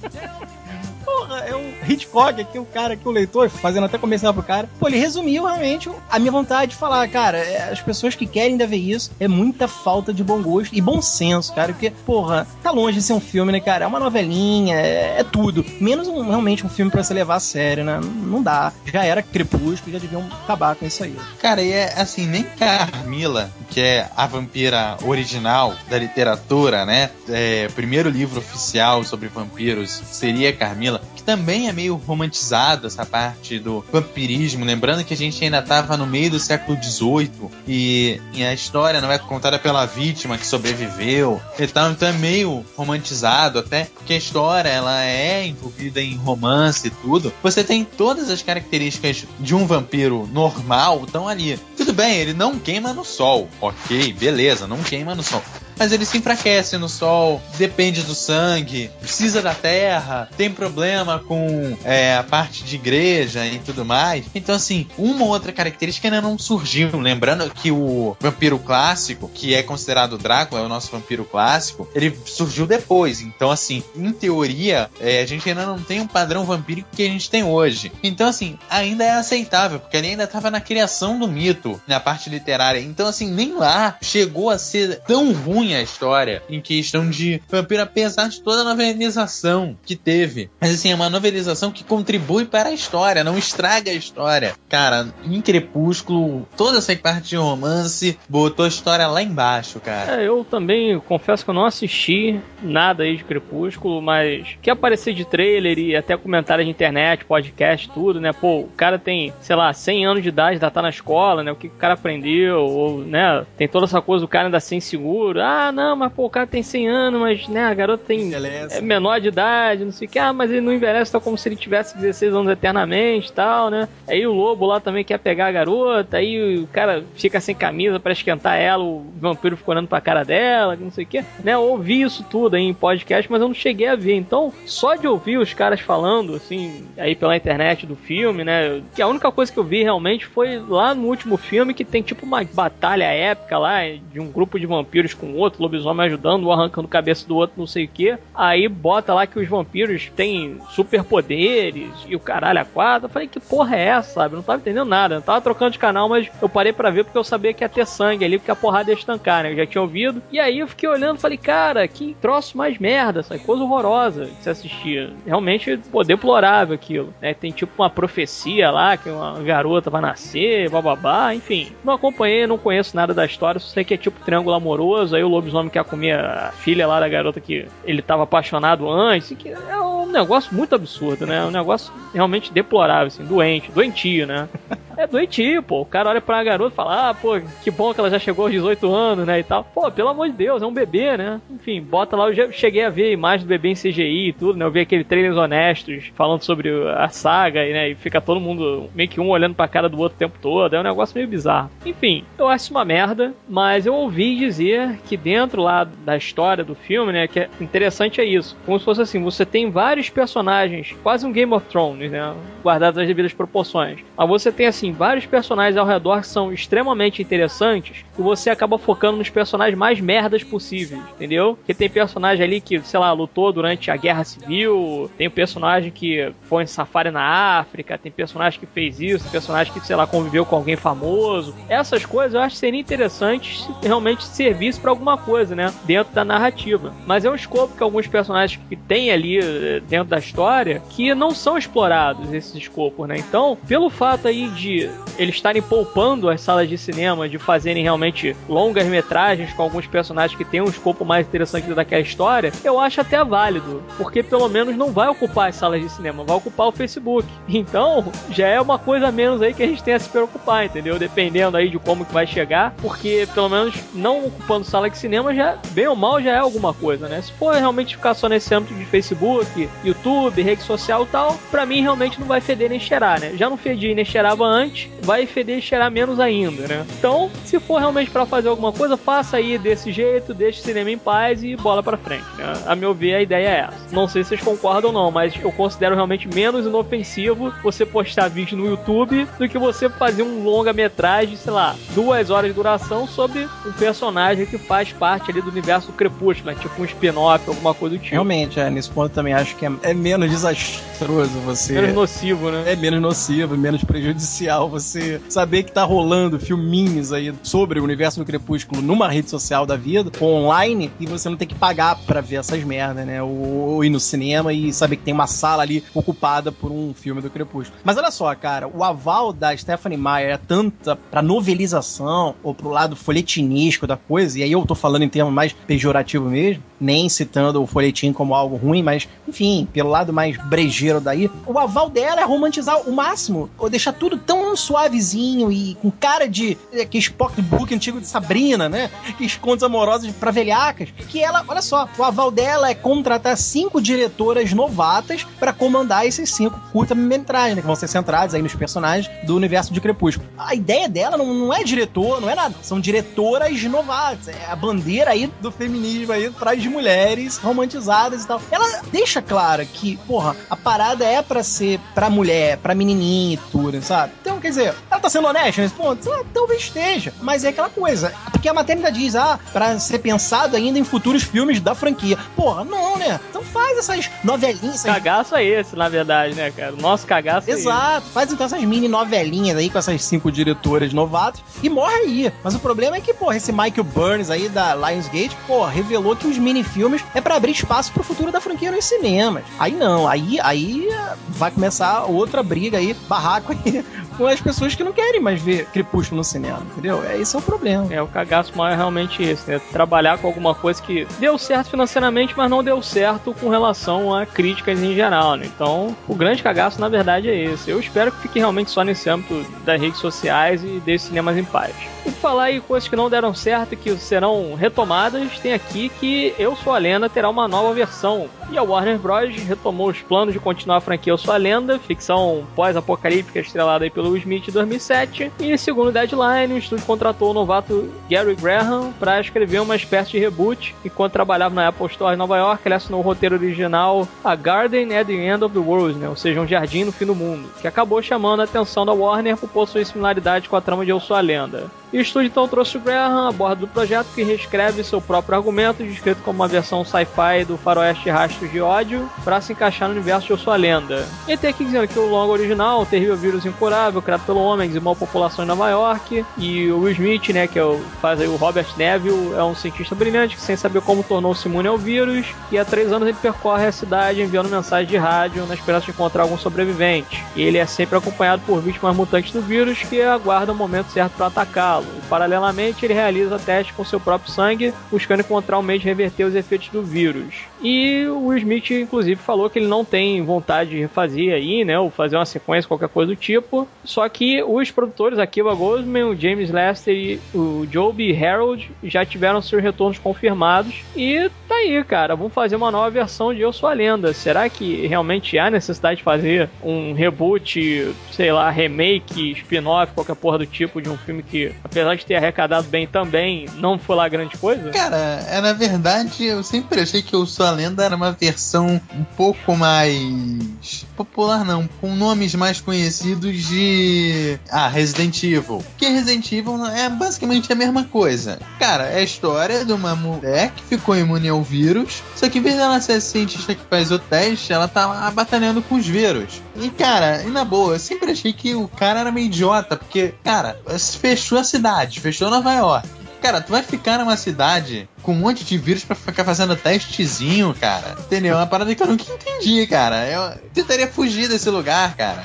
Porra, é um Hitchcock aqui, o cara aqui, o leitor, fazendo até comercial pro cara. Pô, ele resumiu realmente a minha vontade de falar, cara, é, as pessoas que querem ainda ver isso, é muita falta de bom gosto e bom senso, cara, porque, porra, tá longe de ser um filme, né, cara? É uma novelinha, é, é tudo. Menos um, realmente um filme para se levar a sério, né? Não dá. Já era Crepúsculo, já deviam acabar com isso aí. Cara, e é assim, nem Carmila, que é a vampira original da literatura, né? É, primeiro livro oficial sobre vampiros seria Carmila, que também é meio romantizado essa parte do vampirismo, lembrando que a gente ainda estava no meio do século XVIII e, e, a história não é contada pela vítima que sobreviveu, então, então é meio romantizado até, porque a história ela é envolvida em romance e tudo. Você tem todas as características de um vampiro normal estão ali. Tudo bem, ele não queima no sol, ok, beleza, não queima no sol mas ele se enfraquece no sol, depende do sangue, precisa da terra, tem problema com é, a parte de igreja e tudo mais. Então, assim, uma outra característica ainda não surgiu. Lembrando que o vampiro clássico, que é considerado Drácula, é o nosso vampiro clássico, ele surgiu depois. Então, assim, em teoria, é, a gente ainda não tem um padrão vampírico que a gente tem hoje. Então, assim, ainda é aceitável, porque ele ainda estava na criação do mito, na parte literária. Então, assim, nem lá chegou a ser tão ruim a história em questão de vampiro, apesar de toda a novelização que teve. Mas assim, é uma novelização que contribui para a história, não estraga a história. Cara, em Crepúsculo, toda essa parte de romance botou a história lá embaixo, cara. É, eu também confesso que eu não assisti nada aí de Crepúsculo, mas que aparecer de trailer e até comentários de internet, podcast, tudo, né? Pô, o cara tem, sei lá, 100 anos de idade, ainda tá na escola, né? O que o cara aprendeu, ou, né? Tem toda essa coisa do cara ainda sem seguro. Ah, ah, não, mas pô, o cara tem 100 anos, mas né, a garota tem é menor de idade, não sei o que. Ah, mas ele não envelhece, tá como se ele tivesse 16 anos eternamente e tal, né? Aí o lobo lá também quer pegar a garota, aí o cara fica sem camisa para esquentar ela, o vampiro ficou olhando pra cara dela, não sei o que. Né, eu ouvi isso tudo aí em podcast, mas eu não cheguei a ver. Então, só de ouvir os caras falando, assim, aí pela internet do filme, né? Que a única coisa que eu vi realmente foi lá no último filme que tem tipo uma batalha épica lá de um grupo de vampiros com outro outro, lobisomem ajudando, um arrancando cabeça do outro, não sei o que. Aí bota lá que os vampiros têm superpoderes e o caralho a quadra. Eu falei, que porra é essa, sabe? não tava entendendo nada. Eu tava trocando de canal, mas eu parei para ver porque eu sabia que ia ter sangue ali, porque a porrada ia estancar, né? Eu já tinha ouvido. E aí eu fiquei olhando e falei, cara, que troço mais merda, essa coisa horrorosa de se assistir. Realmente, pô, deplorável aquilo. Né? Tem tipo uma profecia lá, que uma garota vai nascer, bababá, enfim. Não acompanhei, não conheço nada da história, só sei que é tipo triângulo amoroso, aí o lobisomem quer comer a filha lá da garota que ele tava apaixonado antes, que é um negócio muito absurdo, né? Um negócio realmente deplorável, assim, doente, doentio, né? É doentio, pô. O cara olha pra garota e fala, ah, pô, que bom que ela já chegou aos 18 anos, né, e tal. Pô, pelo amor de Deus, é um bebê, né? Enfim, bota lá, eu já cheguei a ver a imagem do bebê em CGI e tudo, né? Eu vi aquele trailers honestos falando sobre a saga, né? E fica todo mundo meio que um olhando pra cara do outro o tempo todo. É um negócio meio bizarro. Enfim, eu acho uma merda, mas eu ouvi dizer que dentro lá da história do filme, né, que é interessante é isso. Como se fosse assim, você tem vários personagens, quase um Game of Thrones, né? Guardados as devidas proporções. Mas você tem assim, vários personagens ao redor que são extremamente interessantes e você acaba focando nos personagens mais merdas possíveis, entendeu? Porque tem personagem ali que, sei lá, lutou durante a Guerra Civil, tem um personagem que foi em safari na África, tem personagem que fez isso, personagem que, sei lá, conviveu com alguém famoso. Essas coisas eu acho que seriam interessantes se realmente servisse para alguma coisa, né? Dentro da narrativa. Mas é um escopo que alguns personagens que tem ali eh, dentro da história que não são explorados, esses escopos, né? Então, pelo fato aí de eles estarem poupando as salas de cinema, de fazerem realmente longas metragens com alguns personagens que têm um escopo mais interessante daquela história, eu acho até válido, porque pelo menos não vai ocupar as salas de cinema, vai ocupar o Facebook. [LAUGHS] Então, já é uma coisa a menos aí que a gente tem a se preocupar, entendeu? Dependendo aí de como que vai chegar, porque pelo menos não ocupando sala de cinema já, bem ou mal, já é alguma coisa, né? Se for realmente ficar só nesse âmbito de Facebook, YouTube, rede social e tal, pra mim realmente não vai feder nem cheirar, né? Já não fedia nem cheirava antes, vai feder e cheirar menos ainda, né? Então, se for realmente para fazer alguma coisa, faça aí desse jeito, deixe o cinema em paz e bola para frente, né? A meu ver, a ideia é essa. Não sei se vocês concordam ou não, mas eu considero realmente menos inofensivo você postar vídeo no YouTube do que você fazer um longa-metragem, sei lá, duas horas de duração sobre um personagem que faz parte ali do universo do Crepúsculo, né? tipo um spin-off, alguma coisa do tipo. Realmente, é, nesse ponto também acho que é, é menos desastroso você. Menos nocivo, né? É menos nocivo, menos prejudicial você saber que tá rolando filminhos aí sobre o universo do Crepúsculo numa rede social da vida, online, e você não tem que pagar para ver essas merdas, né? Ou, ou, ir no cinema e saber que tem uma sala ali ocupada por um filme do Crepúsculo. Mas olha só, cara, o aval da Stephanie Meyer é tanta pra novelização ou pro lado folhetinístico da coisa, e aí eu tô falando em termos mais pejorativo mesmo, nem citando o folhetim como algo ruim, mas enfim, pelo lado mais brejeiro daí, o aval dela é romantizar o máximo, ou deixar tudo tão suavezinho e com cara de aquele pocketbook antigo de Sabrina, né? Que contos amorosos pra velhacas, que ela, olha só, o aval dela é contratar cinco diretoras novatas para comandar esses cinco curta-metragens, né, que vão ser centrados aí nos personagens do universo de Crepúsculo. A ideia dela não, não é diretor, não é nada, são diretoras novatas, é a bandeira aí do feminismo aí para as mulheres romantizadas e tal. Ela deixa clara que, porra, a parada é para ser pra mulher, pra menininha e tudo, sabe? Então, quer dizer, ela tá sendo honesta nesse ponto? Ah, talvez esteja, mas é aquela coisa. Porque a maternidade diz, ah, pra ser pensado ainda em futuros filmes da franquia. Porra, não, né? Então essas novelinhas. Essas... Cagaço é esse, na verdade, né, cara? O nosso cagaço Exato. é Exato. Faz então essas mini novelinhas aí com essas cinco diretoras novatas e morre aí. Mas o problema é que, porra, esse Michael Burns aí da Lionsgate, porra, revelou que os mini filmes é para abrir espaço pro futuro da franquia nos cinemas. Aí não, aí, aí vai começar outra briga aí, barraco aí com as pessoas que não querem mais ver Crepúsculo no cinema, entendeu? É, esse é o problema. É, o cagaço maior é realmente esse, né? Trabalhar com alguma coisa que deu certo financeiramente, mas não deu certo com relação a críticas em geral, né? Então, o grande cagaço, na verdade, é esse. Eu espero que fique realmente só nesse âmbito das redes sociais e desses cinemas em paz. E falar em coisas que não deram certo e que serão retomadas, tem aqui que Eu Sou a Lenda terá uma nova versão. E a Warner Bros. retomou os planos de continuar a franquia Eu Sou a Lenda, ficção pós-apocalíptica estrelada aí pelo Smith em 2007. E segundo Deadline, o estúdio contratou o novato Gary Graham para escrever uma espécie de reboot. Enquanto trabalhava na Apple Store em Nova York, ele assinou o roteiro original A Garden at the End of the World, né? ou seja, um jardim no fim do mundo, que acabou chamando a atenção da Warner por possuir similaridade com a trama de Eu Sou a Lenda. E o estúdio então trouxe o Graham a bordo do projeto que reescreve seu próprio argumento, descrito como uma versão sci-fi do faroeste Rastros de Ódio, para se encaixar no universo de Eu Sou a Lenda. E tem aqui dizendo que o longo original, o terrível vírus incurável, criado pelo homem, dizimou a população em Nova York, e o Will Smith, né, que é o, faz aí o Robert Neville, é um cientista brilhante que sem saber como tornou-se imune ao vírus, e há três anos ele percorre a cidade enviando mensagens de rádio na esperança de encontrar algum sobrevivente. E ele é sempre acompanhado por vítimas mutantes do vírus que aguardam o momento certo para atacá-lo. Paralelamente, ele realiza testes com seu próprio sangue, buscando encontrar um meio de reverter os efeitos do vírus. E o Smith, inclusive, falou que ele não tem vontade de refazer aí, né, ou fazer uma sequência, qualquer coisa do tipo. Só que os produtores, Akiva Goldsman, o James Lester e o Joby Harold, já tiveram seus retornos confirmados. E tá aí, cara, vamos fazer uma nova versão de Eu Sou a Lenda. Será que realmente há necessidade de fazer um reboot, sei lá, remake, spin-off, qualquer porra do tipo de um filme que, apesar de ter arrecadado bem também, não foi lá grande coisa? Cara, é, na verdade, eu sempre achei que Eu Sou a Lenda era uma versão um pouco mais popular, não, com nomes mais conhecidos de. Ah, Resident Evil. Que Resident Evil é basicamente a mesma coisa. Cara, é a história de uma mulher que ficou imune ao vírus, só que em vez dela ser cientista que faz o teste, ela tá lá batalhando com os vírus. E cara, e na boa, eu sempre achei que o cara era meio idiota, porque, cara, fechou a cidade, fechou Nova York. Cara, tu vai ficar numa cidade com um monte de vírus para ficar fazendo testezinho, cara. Entendeu? É uma parada que eu nunca entendi, cara. Eu tentaria fugir desse lugar, cara.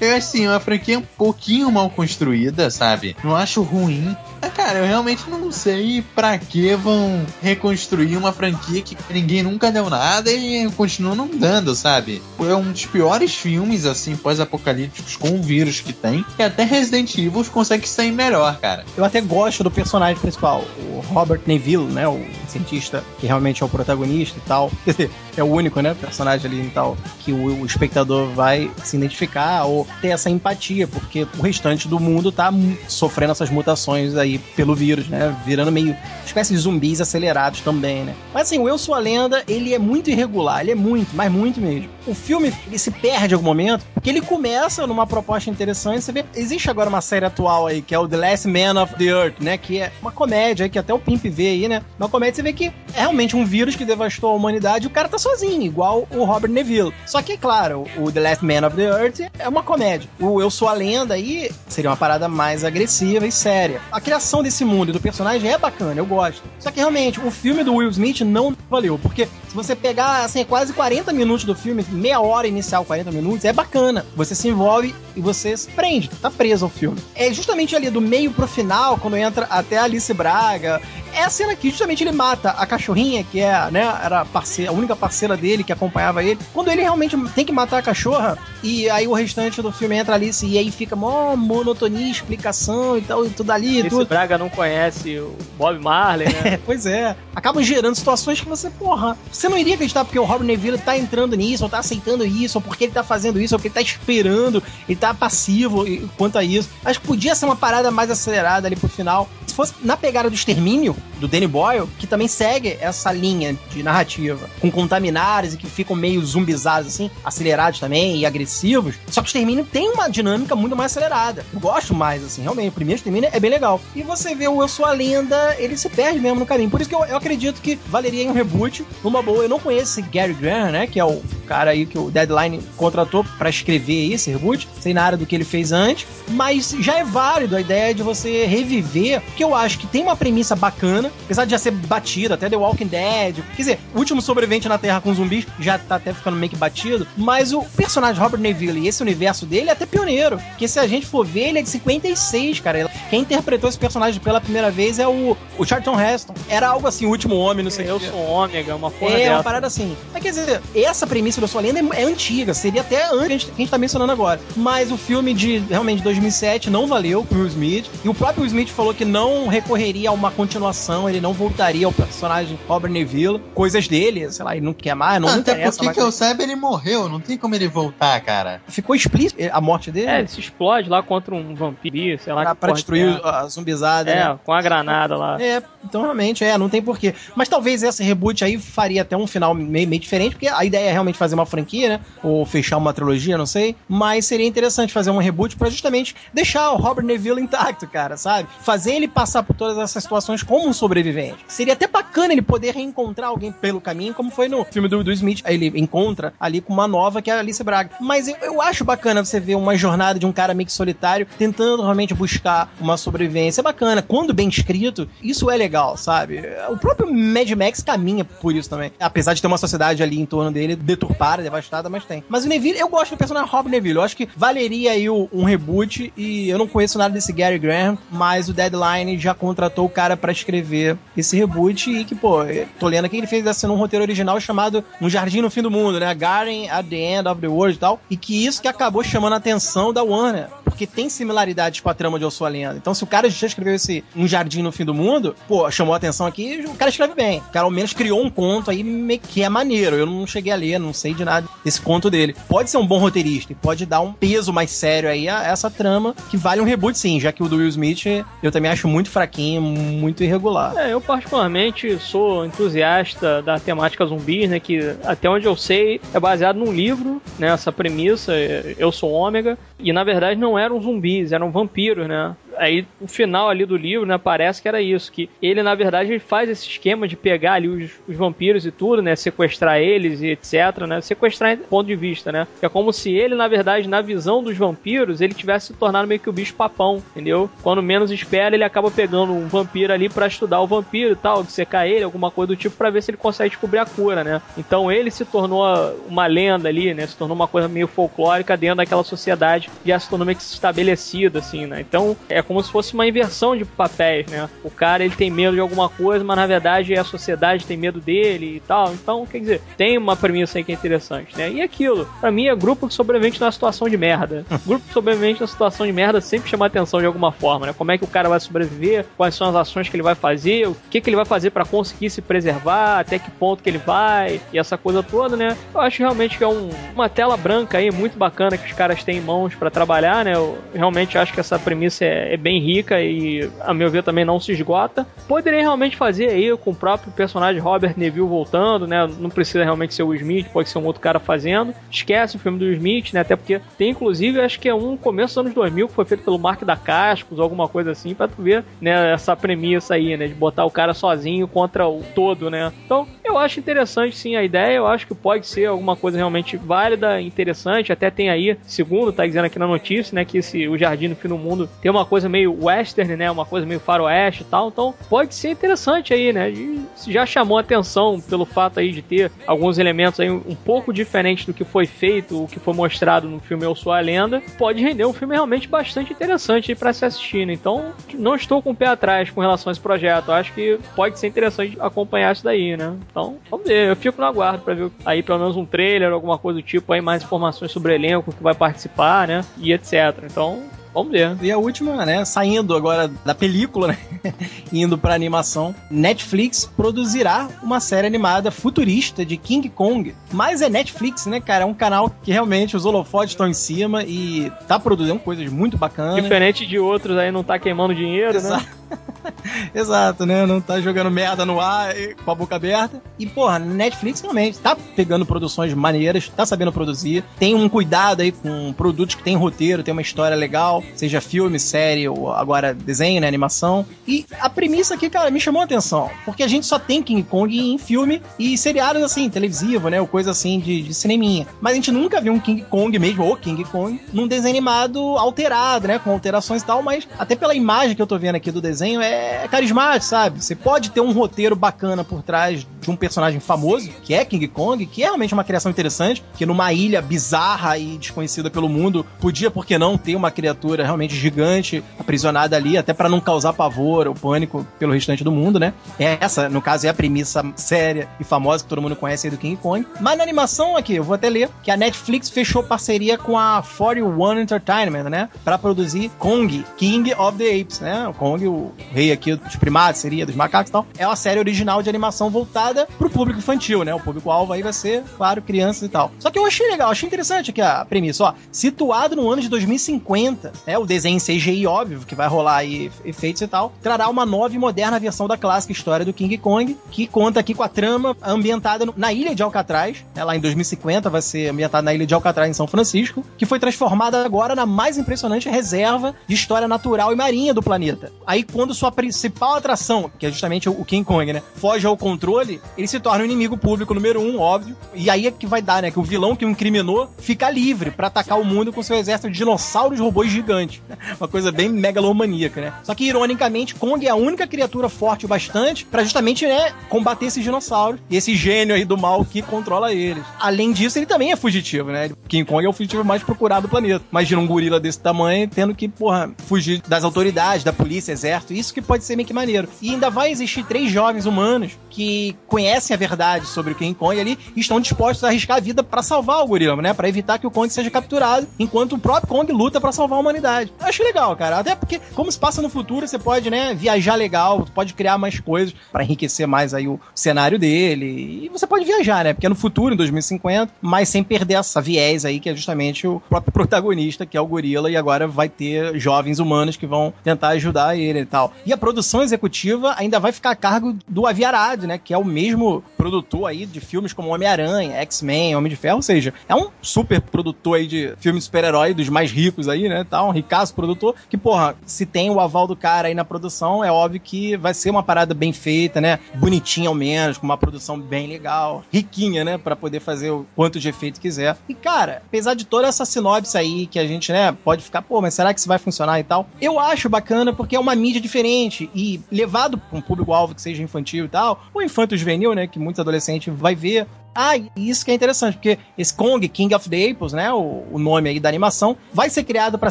Eu, assim, uma franquia um pouquinho mal construída, sabe? Não acho ruim. Mas, cara, eu realmente não sei pra que vão reconstruir uma franquia que ninguém nunca deu nada e continua não dando, sabe? É um dos piores filmes, assim, pós-apocalípticos com o vírus que tem. E até Resident Evil consegue sair melhor, cara. Eu até gosto do personagem principal, o Robert Neville, né? O cientista que realmente é o protagonista e tal. Quer dizer, é o único, né? Personagem ali e tal, que o, o espectador vai se identificar ou ter essa empatia, porque o restante do mundo tá sofrendo essas mutações aí pelo vírus, né? Virando meio espécie de zumbis acelerados também, né? Mas assim, o Eu Sou a Lenda, ele é muito irregular, ele é muito, mas muito mesmo. O filme, ele se perde em algum momento, porque ele começa numa proposta interessante, você vê, existe agora uma série atual aí, que é o The Last Man of the Earth, né? Que é uma comédia aí, que até o Pimp vê aí, né? Uma comédia, vê que é realmente um vírus que devastou a humanidade e o cara tá sozinho, igual o Robert Neville. Só que, claro, o The Last Man of the Earth é uma comédia. O Eu Sou a Lenda aí seria uma parada mais agressiva e séria. A criação desse mundo e do personagem é bacana, eu gosto. Só que realmente, o filme do Will Smith não valeu, porque se você pegar, assim, quase 40 minutos do filme, meia hora inicial, 40 minutos, é bacana. Você se envolve e você se prende, tá preso ao filme. É justamente ali do meio pro final, quando entra até Alice Braga é a cena que justamente ele mata a cachorrinha, que é, né, era a, parceira, a única parceira dele que acompanhava ele. Quando ele realmente tem que matar a cachorra, e aí o restante do filme entra ali e aí fica mó monotonia, explicação e tal, e tudo ali. Esse tudo. Braga não conhece o Bob Marley, né? [LAUGHS] Pois é. Acabam gerando situações que você, porra, você não iria acreditar porque o Robert Neville tá entrando nisso, ou tá aceitando isso, ou porque ele tá fazendo isso, ou porque ele tá esperando, ele tá passivo quanto a isso. Acho que podia ser uma parada mais acelerada ali pro final. Se fosse na pegada do extermínio, do Danny Boyle, que também segue essa linha de narrativa, com contaminares e que ficam meio zumbizados, assim, acelerados também e agressivos. Só que o Extermínio tem uma dinâmica muito mais acelerada. Eu gosto mais, assim, realmente. O primeiro Extermínio é bem legal. E você vê o Eu Sou a Lenda, ele se perde mesmo no caminho. Por isso que eu, eu acredito que valeria um reboot, numa boa. Eu não conheço esse Gary Graham, né, que é o cara aí que o Deadline contratou para escrever esse reboot, sem nada do que ele fez antes, mas já é válido a ideia de você reviver, que eu acho que tem uma premissa bacana, apesar de já ser batido, até The Walking Dead. Quer dizer, o último sobrevivente na Terra com zumbis já tá até ficando meio que batido. Mas o personagem Robert Neville e esse universo dele é até pioneiro. Porque se a gente for ver, ele é de 56, cara. Quem interpretou esse personagem pela primeira vez é o, o Charlton Heston. Era algo assim, o último homem, não sei Eu sou ômega, uma porra É, dessa. uma parada assim. Mas quer dizer, essa premissa da sua lenda é, é antiga, seria até antes que a, gente, que a gente tá mencionando agora. Mas o filme de realmente de 2007 não valeu pro Will Smith. E o próprio Will Smith falou que não recorreria a uma continuação, ele não voltaria ao personagem Robert Neville. Coisas dele, sei lá, ele não quer mais, não Ah, Até porque mais. que eu saiba, ele morreu. Não tem como ele voltar, cara. Ficou explícito a morte dele É, ele se explode lá contra um vampiro, sei lá. pra, que pra destruir que é. a zumbizada. É, né? com a granada lá. É, então realmente, é, não tem porquê. Mas talvez esse reboot aí faria até um final meio, meio diferente, porque a ideia é realmente fazer uma franquia, né? Ou fechar uma trilogia, não sei. Mas seria interessante fazer um reboot para justamente deixar o Robert Neville intacto, cara, sabe? Fazer ele passar por todas essas situações como um sobrevivente. Seria até bacana ele poder reencontrar alguém pelo caminho, como foi no filme do, do Smith. Aí ele encontra ali com uma nova que é a Alice Braga. Mas eu, eu acho bacana você ver uma jornada de um cara meio que solitário tentando realmente buscar uma sobrevivência. É bacana. Quando bem escrito, isso é legal, sabe? O próprio Mad Max caminha por isso também. Apesar de ter uma sociedade ali em torno dele deturpada, devastada, mas tem. Mas o Neville, eu gosto do personagem Rob Neville. Eu acho que valeria aí um reboot e eu não conheço nada desse Gary Graham, mas o Deadline já contratou o cara para escrever esse reboot e que, pô, tô lendo aqui, ele fez assim um roteiro original chamado Um Jardim no Fim do Mundo, né? Garden at the End of the World e tal. E que isso que acabou chamando a atenção da Warner porque tem similaridades com a trama de Eu Sou a Lenda. Então, se o cara já escreveu esse Um Jardim no Fim do Mundo, pô, chamou a atenção aqui, o cara escreve bem. O cara ao menos criou um conto aí que é maneiro. Eu não cheguei a ler, não sei de nada desse conto dele. Pode ser um bom roteirista e pode dar um peso mais sério aí a essa trama, que vale um reboot sim, já que o do Will Smith eu também acho muito fraquinho, muito irregular. É, eu particularmente sou entusiasta da temática zumbis, né, que até onde eu sei é baseado num livro, né, essa premissa, Eu Sou Ômega, e na verdade não eram zumbis, eram vampiros, né? aí o final ali do livro, né, parece que era isso, que ele na verdade ele faz esse esquema de pegar ali os, os vampiros e tudo, né, sequestrar eles e etc, né, sequestrar em ponto de vista, né, é como se ele na verdade na visão dos vampiros ele tivesse se tornado meio que o bicho papão, entendeu? Quando menos espera ele acaba pegando um vampiro ali para estudar o vampiro e tal, secar ele, alguma coisa do tipo para ver se ele consegue descobrir a cura, né? Então ele se tornou uma lenda ali, né, se tornou uma coisa meio folclórica dentro daquela sociedade já se tornou meio que estabelecida assim, né? Então é é como se fosse uma inversão de papéis, né? O cara ele tem medo de alguma coisa, mas na verdade a sociedade tem medo dele e tal. Então, quer dizer, tem uma premissa aí que é interessante, né? E aquilo, para mim é grupo que sobrevivente numa situação de merda. [LAUGHS] grupo que sobrevivente numa situação de merda sempre chama atenção de alguma forma, né? Como é que o cara vai sobreviver, quais são as ações que ele vai fazer, o que, que ele vai fazer para conseguir se preservar, até que ponto que ele vai, e essa coisa toda, né? Eu acho realmente que é um, uma tela branca aí muito bacana que os caras têm em mãos para trabalhar, né? Eu realmente acho que essa premissa é é bem rica e, a meu ver, também não se esgota. Poderia realmente fazer aí com o próprio personagem Robert Neville voltando, né? Não precisa realmente ser o Smith, pode ser um outro cara fazendo. Esquece o filme do Smith, né? Até porque tem, inclusive, acho que é um começo dos anos 2000 que foi feito pelo Mark da Cascos, alguma coisa assim, pra tu ver, né? Essa premissa aí, né? De botar o cara sozinho contra o todo, né? Então, eu acho interessante sim a ideia, eu acho que pode ser alguma coisa realmente válida, interessante. Até tem aí, segundo tá dizendo aqui na notícia, né? Que esse, o Jardim do Fim do Mundo tem uma coisa meio western, né? Uma coisa meio faroeste e tal. Então pode ser interessante aí, né? E já chamou atenção pelo fato aí de ter alguns elementos aí um pouco diferentes do que foi feito, o que foi mostrado no filme Eu Sou a Lenda. Pode render um filme realmente bastante interessante pra se assistir, né? Então não estou com o pé atrás com relação a esse projeto. acho que pode ser interessante acompanhar isso daí, né? Então vamos ver. Eu fico no aguardo pra ver aí pelo menos um trailer, alguma coisa do tipo aí, mais informações sobre o elenco que vai participar, né? E etc. Então Vamos ver. E a última, né, saindo agora da película, né, [LAUGHS] indo pra animação, Netflix produzirá uma série animada futurista de King Kong. Mas é Netflix, né, cara? É um canal que realmente os holofotes estão em cima e tá produzindo coisas muito bacanas. Diferente de outros aí, não tá queimando dinheiro, Exato. né? [LAUGHS] Exato, né? Não tá jogando merda no ar com a boca aberta. E, porra, Netflix realmente tá pegando produções maneiras, tá sabendo produzir, tem um cuidado aí com produtos que tem roteiro, tem uma história legal, seja filme, série ou agora desenho, né? Animação. E a premissa aqui, cara, me chamou a atenção, porque a gente só tem King Kong em filme e seriados assim, televisivo, né? Ou coisa assim de, de cineminha. Mas a gente nunca viu um King Kong mesmo, ou King Kong, num desenho animado alterado, né? Com alterações e tal, mas até pela imagem que eu tô vendo aqui do desenho, é é carismático, sabe? Você pode ter um roteiro bacana por trás de um personagem famoso, que é King Kong, que é realmente uma criação interessante, que numa ilha bizarra e desconhecida pelo mundo, podia, por que não, ter uma criatura realmente gigante aprisionada ali, até para não causar pavor ou pânico pelo restante do mundo, né? Essa, no caso, é a premissa séria e famosa que todo mundo conhece aí do King Kong. Mas na animação aqui, eu vou até ler, que a Netflix fechou parceria com a 41 Entertainment, né? Para produzir Kong, King of the Apes, né? O Kong, o rei aqui dos primatas, seria, dos macacos e tal. É uma série original de animação voltada pro público infantil, né? O público-alvo aí vai ser, claro, crianças e tal. Só que eu achei legal, achei interessante aqui a premissa, ó. Situado no ano de 2050, né? O desenho CGI, óbvio, que vai rolar aí efeitos e tal, trará uma nova e moderna versão da clássica história do King Kong, que conta aqui com a trama ambientada na ilha de Alcatraz, né? lá em 2050 vai ser ambientada na ilha de Alcatraz, em São Francisco, que foi transformada agora na mais impressionante reserva de história natural e marinha do planeta. Aí, quando sua principal atração, que é justamente o King Kong, né, foge ao controle, ele se torna o inimigo público número um, óbvio. E aí é que vai dar, né, que o vilão que o incriminou fica livre para atacar o mundo com seu exército de dinossauros robôs gigantes. [LAUGHS] Uma coisa bem megalomaníaca, né? Só que, ironicamente, Kong é a única criatura forte o bastante para justamente, né, combater esses dinossauros e esse gênio aí do mal que controla eles. Além disso, ele também é fugitivo, né? King Kong é o fugitivo mais procurado do planeta. Imagina um gorila desse tamanho tendo que, porra, fugir das autoridades, da polícia, exército. Isso que pode ser meio que maneiro. E ainda vai existir três jovens humanos que conhecem a verdade sobre o King Kong ali e estão dispostos a arriscar a vida para salvar o gorila, né? Para evitar que o Kong seja capturado, enquanto o próprio Kong luta para salvar a humanidade. Eu acho legal, cara. Até porque, como se passa no futuro, você pode, né, viajar legal, pode criar mais coisas para enriquecer mais aí o cenário dele. E você pode viajar, né? Porque é no futuro, em 2050, mas sem perder essa viés aí, que é justamente o próprio [LAUGHS] protagonista, que é o gorila, e agora vai ter jovens humanos que vão tentar ajudar ele tal. E a produção executiva ainda vai ficar a cargo do Aviarad, né? Que é o mesmo produtor aí de filmes como Homem-Aranha, X-Men, Homem de Ferro, ou seja, é um super produtor aí de filmes super-herói, dos mais ricos aí, né? Tá, um ricaço produtor, que, porra, se tem o aval do cara aí na produção, é óbvio que vai ser uma parada bem feita, né? Bonitinha ao menos, com uma produção bem legal, riquinha, né? para poder fazer o quanto de efeito quiser. E, cara, apesar de toda essa sinopse aí, que a gente, né, pode ficar, pô, mas será que isso vai funcionar e tal? Eu acho bacana porque é uma mídia diferente e levado pra um público-alvo que seja infantil e tal, ou infanto-juvenil, né, que muitos adolescentes vai ver, ah, isso que é interessante, porque esse Kong, King of the Apples, né, o, o nome aí da animação, vai ser criado para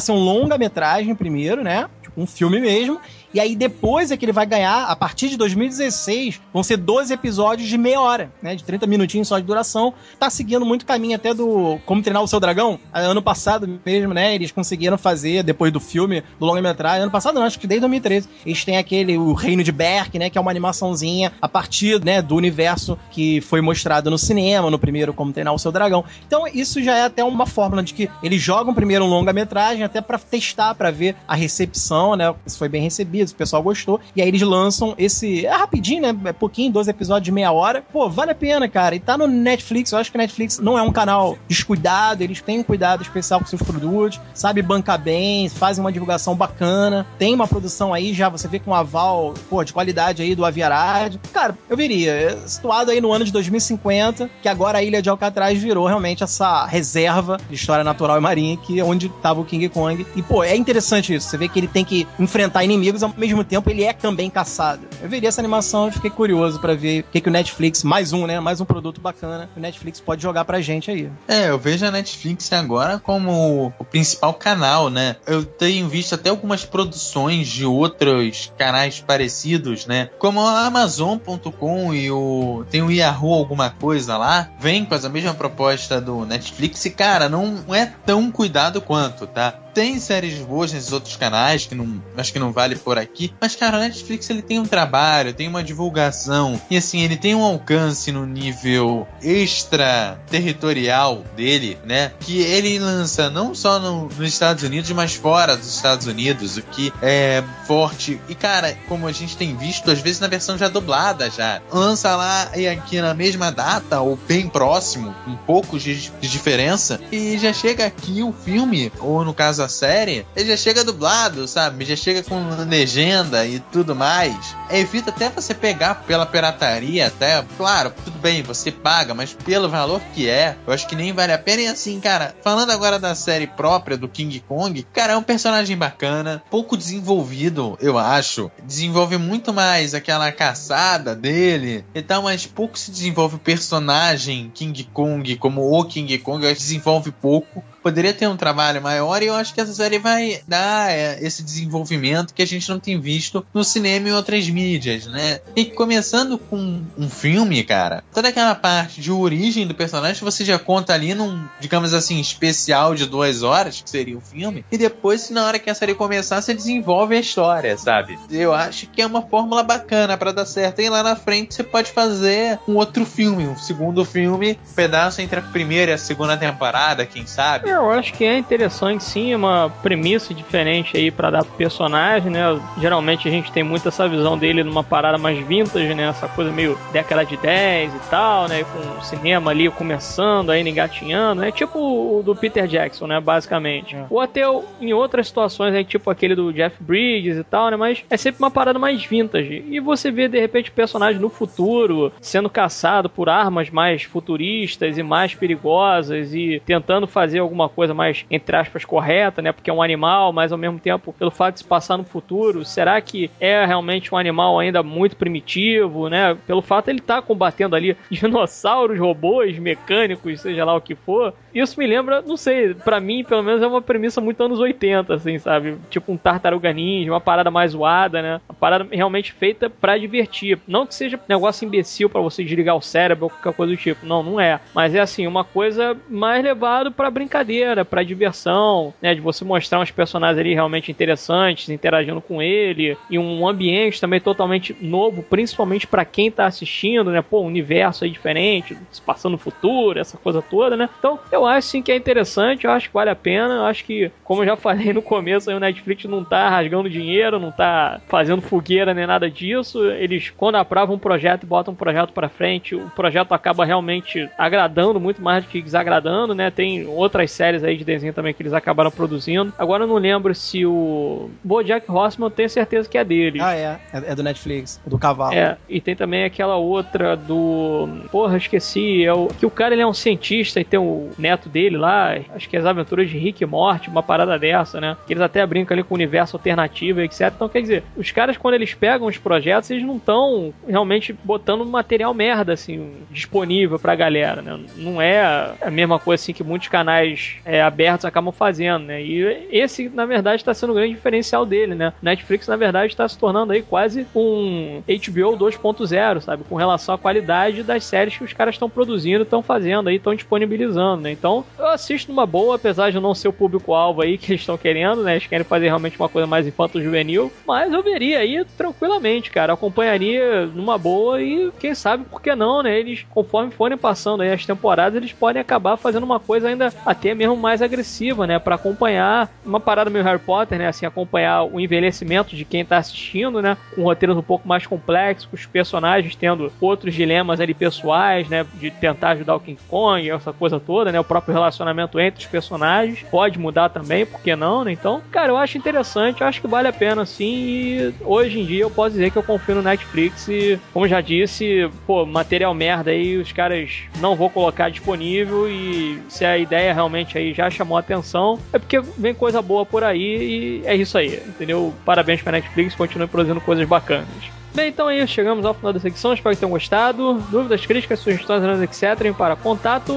ser um longa-metragem primeiro, né, tipo um filme mesmo, e aí depois é que ele vai ganhar, a partir de 2016, vão ser 12 episódios de meia hora, né? De 30 minutinhos só de duração. Tá seguindo muito caminho até do Como Treinar o Seu Dragão. Ano passado mesmo, né? Eles conseguiram fazer, depois do filme, do longa-metragem. Ano passado não, acho que desde 2013. Eles têm aquele, o Reino de Berk, né? Que é uma animaçãozinha a partir, né? Do universo que foi mostrado no cinema, no primeiro Como Treinar o Seu Dragão. Então isso já é até uma fórmula de que eles jogam primeiro um longa-metragem até para testar, para ver a recepção, né? Se foi bem recebido o pessoal gostou. E aí eles lançam esse. É rapidinho, né? É pouquinho, 12 episódios de meia hora. Pô, vale a pena, cara. E tá no Netflix. Eu acho que a Netflix não é um canal descuidado. Eles têm um cuidado especial com seus produtos. Sabe bancar bem, fazem uma divulgação bacana. Tem uma produção aí já, você vê com um aval, pô, de qualidade aí do Aviarad. Cara, eu veria. É situado aí no ano de 2050, que agora a ilha de Alcatraz virou realmente essa reserva de história natural e marinha, que é onde tava o King Kong. E, pô, é interessante isso. Você vê que ele tem que enfrentar inimigos ao mesmo tempo ele é também caçado. Eu veria essa animação e fiquei curioso para ver o que, que o Netflix, mais um, né? Mais um produto bacana que o Netflix pode jogar pra gente aí. É, eu vejo a Netflix agora como o principal canal, né? Eu tenho visto até algumas produções de outros canais parecidos, né? Como a Amazon.com e o. Tem o Yahoo alguma coisa lá. Vem com essa mesma proposta do Netflix e, cara, não é tão cuidado quanto, tá? Tem séries boas nesses outros canais que não acho que não vale por aqui, mas cara, o Netflix ele tem um trabalho, tem uma divulgação e assim ele tem um alcance no nível extra territorial dele, né? Que ele lança não só no, nos Estados Unidos, mas fora dos Estados Unidos, o que é forte. E cara, como a gente tem visto às vezes na versão já dublada já, lança lá e aqui na mesma data ou bem próximo, com poucos de, de diferença e já chega aqui o filme ou no caso a série, ele já chega dublado, sabe? Já chega com legenda e tudo mais. Evita até você pegar pela pirataria, até. Claro, bem, você paga, mas pelo valor que é, eu acho que nem vale a pena. E assim, cara, falando agora da série própria do King Kong, cara, é um personagem bacana, pouco desenvolvido, eu acho. Desenvolve muito mais aquela caçada dele e tal, mas pouco se desenvolve o personagem King Kong como o King Kong, eu acho que desenvolve pouco poderia ter um trabalho maior e eu acho que essa série vai dar é, esse desenvolvimento que a gente não tem visto no cinema e outras mídias, né? E começando com um filme, cara, toda aquela parte de origem do personagem você já conta ali num, digamos assim, especial de duas horas, que seria o filme, e depois, na hora que a série começar, você desenvolve a história, sabe? Eu acho que é uma fórmula bacana para dar certo. E lá na frente você pode fazer um outro filme, um segundo filme, um pedaço entre a primeira e a segunda temporada, quem sabe? Eu acho que é interessante sim, uma premissa diferente aí para dar pro personagem, né? Geralmente a gente tem muito essa visão dele numa parada mais vintage, né? Essa coisa meio década de 10 e tal, né? Com o cinema ali começando, ainda engatinhando, né? Tipo o do Peter Jackson, né? Basicamente. É. Ou até em outras situações, né? tipo aquele do Jeff Bridges e tal, né? Mas é sempre uma parada mais vintage. E você vê, de repente, o personagem no futuro sendo caçado por armas mais futuristas e mais perigosas e tentando fazer alguma coisa mais, entre aspas, correta, né? Porque é um animal, mas ao mesmo tempo, pelo fato de se passar no futuro, será que é realmente um animal ainda muito primitivo, né? Pelo fato de ele estar tá combatendo ali dinossauros, robôs, mecânicos, seja lá o que for. Isso me lembra, não sei, para mim, pelo menos é uma premissa muito anos 80, assim, sabe? Tipo um tartaruga ninja, uma parada mais zoada, né? Uma parada realmente feita para divertir. Não que seja negócio imbecil para você desligar o cérebro ou qualquer coisa do tipo. Não, não é. Mas é assim, uma coisa mais levado para brincadeira, para diversão, né? De você mostrar uns personagens ali realmente interessantes, interagindo com ele, e um ambiente também totalmente novo, principalmente para quem tá assistindo, né? Pô, um universo aí diferente, se passando no futuro, essa coisa toda, né? Então, eu acho sim que é interessante, eu acho que vale a pena, eu acho que, como eu já falei no começo, aí, o Netflix não tá rasgando dinheiro, não tá fazendo fogueira nem nada disso. Eles, quando aprovam um projeto e botam um projeto para frente, o projeto acaba realmente agradando muito mais do que desagradando, né? Tem outras séries aí de desenho também que eles acabaram produzindo. Agora eu não lembro se o BoJack Horseman, eu tenho certeza que é dele. Ah, é. É, é do Netflix, do cavalo. É, e tem também aquela outra do... Porra, esqueci. É o... Que o cara, ele é um cientista e tem o neto dele lá, acho que é as aventuras de Rick e Morty, uma parada dessa, né? Que eles até brincam ali com o universo alternativo, etc. Então, quer dizer, os caras, quando eles pegam os projetos, eles não estão realmente botando material merda, assim, disponível pra galera, né? Não é a mesma coisa, assim, que muitos canais é, abertos acabam fazendo, né? E esse, na verdade, está sendo o grande diferencial dele, né? Netflix, na verdade, está se tornando aí quase um HBO 2.0, sabe? Com relação à qualidade das séries que os caras estão produzindo, estão fazendo aí, estão disponibilizando, né? Então, eu assisto numa boa, apesar de não ser o público-alvo aí que eles estão querendo, né? Eles querem fazer realmente uma coisa mais infanto-juvenil, mas eu veria aí tranquilamente, cara. Acompanharia numa boa e quem sabe por que não, né? Eles, conforme forem passando aí as temporadas, eles podem acabar fazendo uma coisa ainda até mesmo mais agressiva, né? Para acompanhar uma parada meio Harry Potter, né? Assim, acompanhar o envelhecimento de quem tá assistindo, né? Com roteiros um pouco mais complexos, com os personagens tendo outros dilemas ali pessoais, né? De tentar ajudar o King Kong, essa coisa toda, né? O próprio relacionamento entre os personagens pode mudar também, por que não, né? Então, cara, eu acho interessante, eu acho que vale a pena sim. E hoje em dia eu posso dizer que eu confio no Netflix e, como já disse, pô, material merda aí, os caras não vou colocar disponível e se a ideia realmente aí já chamou atenção, é porque vem coisa boa por aí e é isso aí, entendeu? Parabéns pra Netflix, continue produzindo coisas bacanas. Bem, então é isso, chegamos ao final da secção, espero que tenham gostado. Dúvidas, críticas, sugestões, etc. para contato,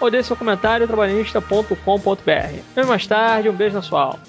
ou deixe seu comentário trabalhista.com.br. Vem mais tarde, um beijo na sua alma.